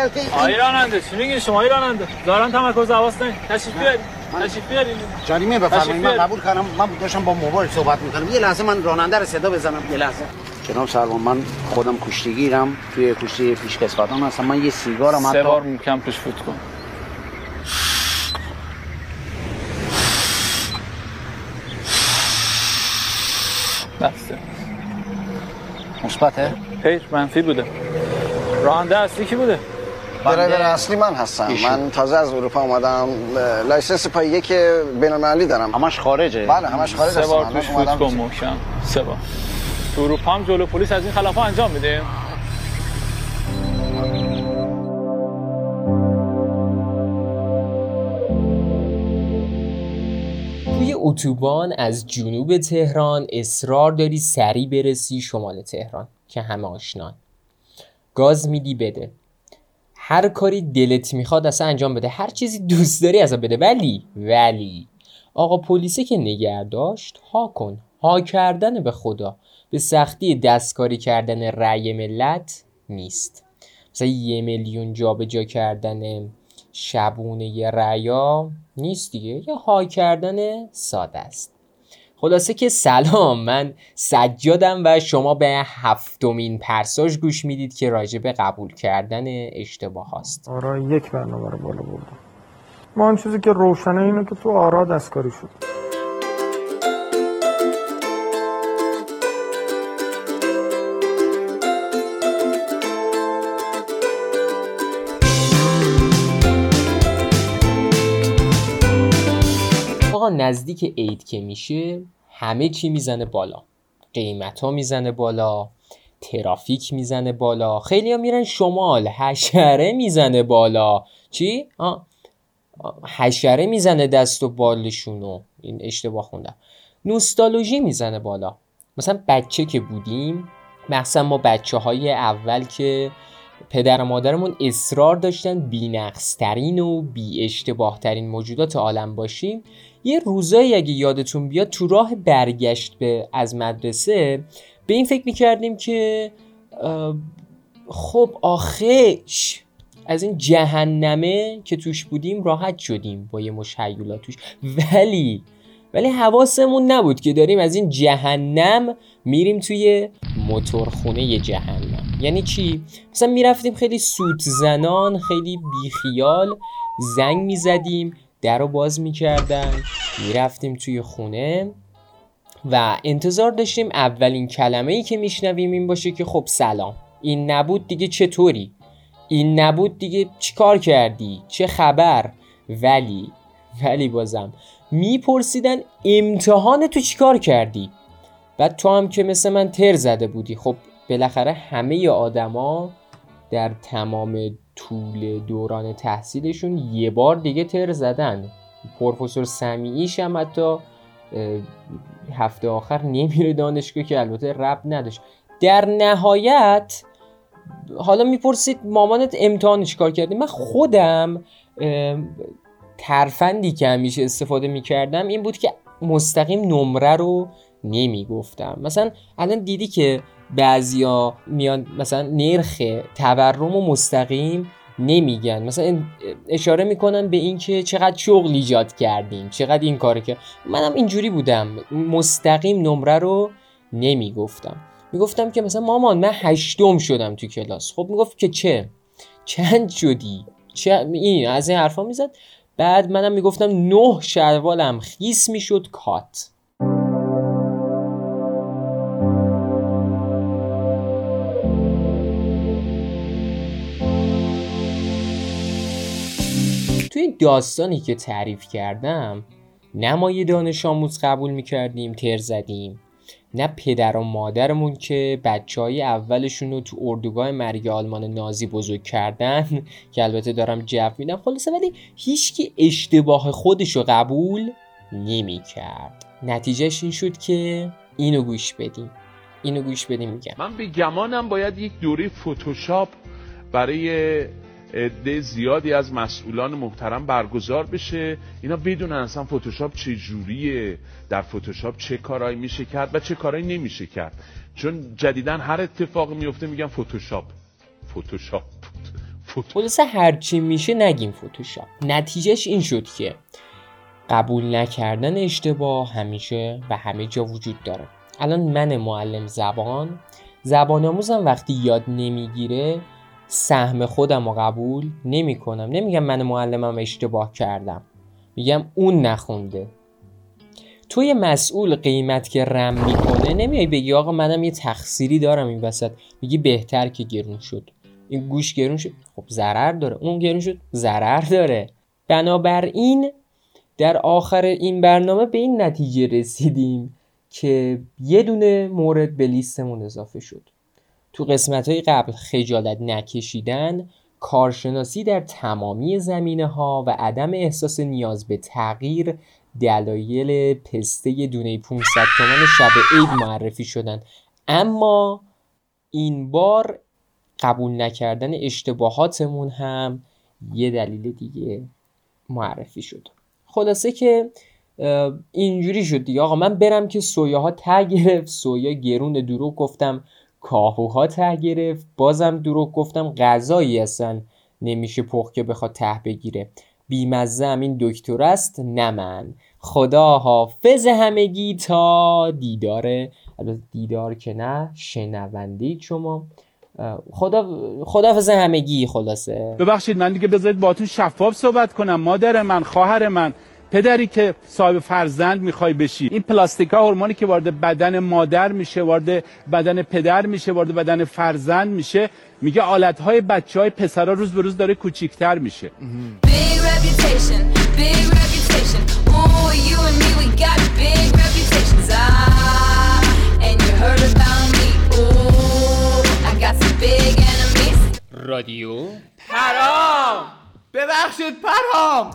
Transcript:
اگر که آقای راننده چی میگین شما راننده دارن تمرکز حواس نه تشریف بیارید تشریف بیارید جریمه بفرمایید من قبول کردم من داشتم با موبایل صحبت می‌کنم یه لحظه من راننده رو صدا بزنم یه لحظه جناب سروان من خودم کشتیگیرم توی کشتی پیش قسمتام هستم من یه سیگارم سه حتی بار کم توش فوت کن بسته مثبته خیر منفی بوده راننده اصلی کی بوده درایور اصلی من هستم. ایشون. من تازه از اروپا اومدم. license پایه یک بین المللی دارم. همش خارجه. بله همش خارج سه بار توش فوت کن محکم. سه بار. تو اروپا هم جلو پلیس از این خلاف انجام میده. توی اتوبان از جنوب تهران اصرار داری سریع برسی شمال تهران که همه آشنان. گاز میدی بده. هر کاری دلت می‌خواد اصلا انجام بده. هر چیزی دوست داری اصلا بده. ولی ولی آقا پلیسه که نگه داشت ها کن. ها کردن به خدا. به سختی دستکاری کردن رأی ملت نیست. مثلا یه میلیون جابجا کردن شبونه یه ریا نیست دیگه. یه های کردن ساده است. خلاصه که سلام من سجادم و شما به هفتمین پرساژ گوش می‌دید که راجع به قبول کردن اشتباه هاست. آرا یک برنامه رو بالا بردم. ما اون چیزی که روشنه اینه که تو آرا دستکاری شد آقا نزدیک عید که میشه همه چی می‌زنه بالا قیمت ها می‌زنه بالا ترافیک می‌زنه بالا خیلی ها میرن شمال حشره می‌زنه بالا چی؟ آه. حشره می‌زنه دست و بالشونو این اشتباه خوندم نوستالژی می‌زنه بالا مثلا بچه که بودیم مثلا ما بچه های اول که پدر و مادرمون اصرار داشتن بینقصترین و بی اشتباه ترین موجودات عالم باشیم یه روزایی اگه یادتون بیاد تو راه برگشت به از مدرسه به این فکر می‌کردیم که خب آخش از این جهنمه که توش بودیم راحت شدیم با یه مش هیولا توش ولی ولی حواسمون نبود که داریم از این جهنم میریم توی موتورخونه جهنم یعنی چی؟ مثلا می‌رفتیم خیلی سوت زنان خیلی بیخیال زنگ می‌زدیم در رو باز می‌کردن می‌رفتیم توی خونه و انتظار داشتیم اولین کلمه ای که میشنویم این باشه که خب سلام. این نبود دیگه چطوری این نبود دیگه چیکار کردی؟ چه خبر؟ ولی ولی بازم میپرسیدن امتحان تو چیکار کردی؟ بعد تو هم که مثل من تر زده بودی. خب بالاخره همه آدما در تمام طول دوران تحصیلشون یه بار دیگه تر زدن. پروفسور سمیعیش هم حتی هفته آخر نمیره دانشگاه که البته رب نداشت. در نهایت حالا می‌پرسید مامانت امتحان چیکار کردی من خودم ترفندی که همیشه استفاده می‌کردم این بود که مستقیم نمره رو نمی‌گفتم. مثلا الان دیدی که بعضیا میان مثلا نرخ تورم و مستقیم نمیگن. مثلا اشاره می‌کنن به اینکه چقدر شغل ایجاد کردیم چقدر این کار کرد منم اینجوری بودم. مستقیم نمره رو نمی‌گفتم. می‌گفتم که مثلا مامان من هشتم شدم تو کلاس. خب می‌گفت که چه؟ چند شدی؟ چه؟ این از این حرفا می‌زد. بعد منم می‌گفتم نه شلوالم خیس می‌شد کات. توی داستانی که تعریف کردم نه ما یه دانش آموز قبول می‌کردیم تر زدیم. نه پدر و مادرمون که بچه های اولشون رو تو اردوگاه مرگ آلمان نازی بزرگ کردن که البته دارم جو میدم. خلاصه ولی هیچکی اشتباه خودش رو قبول نمی کرد نتیجهش این شد که اینو گوش بدیم. اینو گوش بدیم میگم. من به گمانم باید یک دوره فتوشاپ برای عده زیادی از مسئولان محترم برگزار بشه. اینا بدونن اصلا فتوشاپ چه جوریه در فتوشاپ چه کارهایی میشه کرد و چه کارهایی نمیشه کرد. چون جدیدا هر اتفاقی میفته میگن فتوشاپ فتوشاپ خلاصه هرچی میشه نگیم فتوشاپ نتیجهش این شد که قبول نکردن اشتباه همیشه و همه جا وجود داره. الان من معلم زبان. زبان آموزم وقتی یاد نمی‌گیره سهم خودم رو قبول نمی کنم نمیگم من معلمم اشتباه کردم. میگم اون نخونده. توی مسئول قیمت که رم می‌کنه نمیای بگی آقا منم یه تقصیری دارم این وسط. میگی بهتر که گرون شد. این گوش گرون شد. خب ضرر داره. اون گرون شد. ضرر داره. بنابراین در آخر این برنامه به این نتیجه رسیدیم که یه دونه مورد به لیستمون اضافه شد. تو قسمت های قبل خجالت نکشیدن کارشناسی در تمامی زمینه ها و عدم احساس نیاز به تغییر دلایل پسته دونه 500 تومن شب عید معرفی شدن اما این بار قبول نکردن اشتباهاتمون هم یه دلیل دیگه معرفی شد. خلاصه که اینجوری شد دیگه. آقا من برم که سویاها ته گرفت سویا گرون دروغ گفتم. کاهوها ته گرفت. بازم دروغ گفتم غذایی اصلا نمیشه پخ که بخواد ته بگیره. بیمزه این دکتر است نه من. خدا حافظ همگی تا دیداره دیدار که نه شنونده شما. خدا خدافظ همگی خلاصه. ببخشید من دیگه بذارید باتون شفاف صحبت کنم. مادر من خواهر من. پدری که صاحب فرزند می‌خوای بشی. این پلاستیکا هورمونی که وارد بدن مادر میشه وارد بدن پدر میشه وارد بدن فرزند میشه میگه آلت های بچه های پسرا روز به روز داره کوچیکتر میشه. رادیو. پرام ببخشید پرام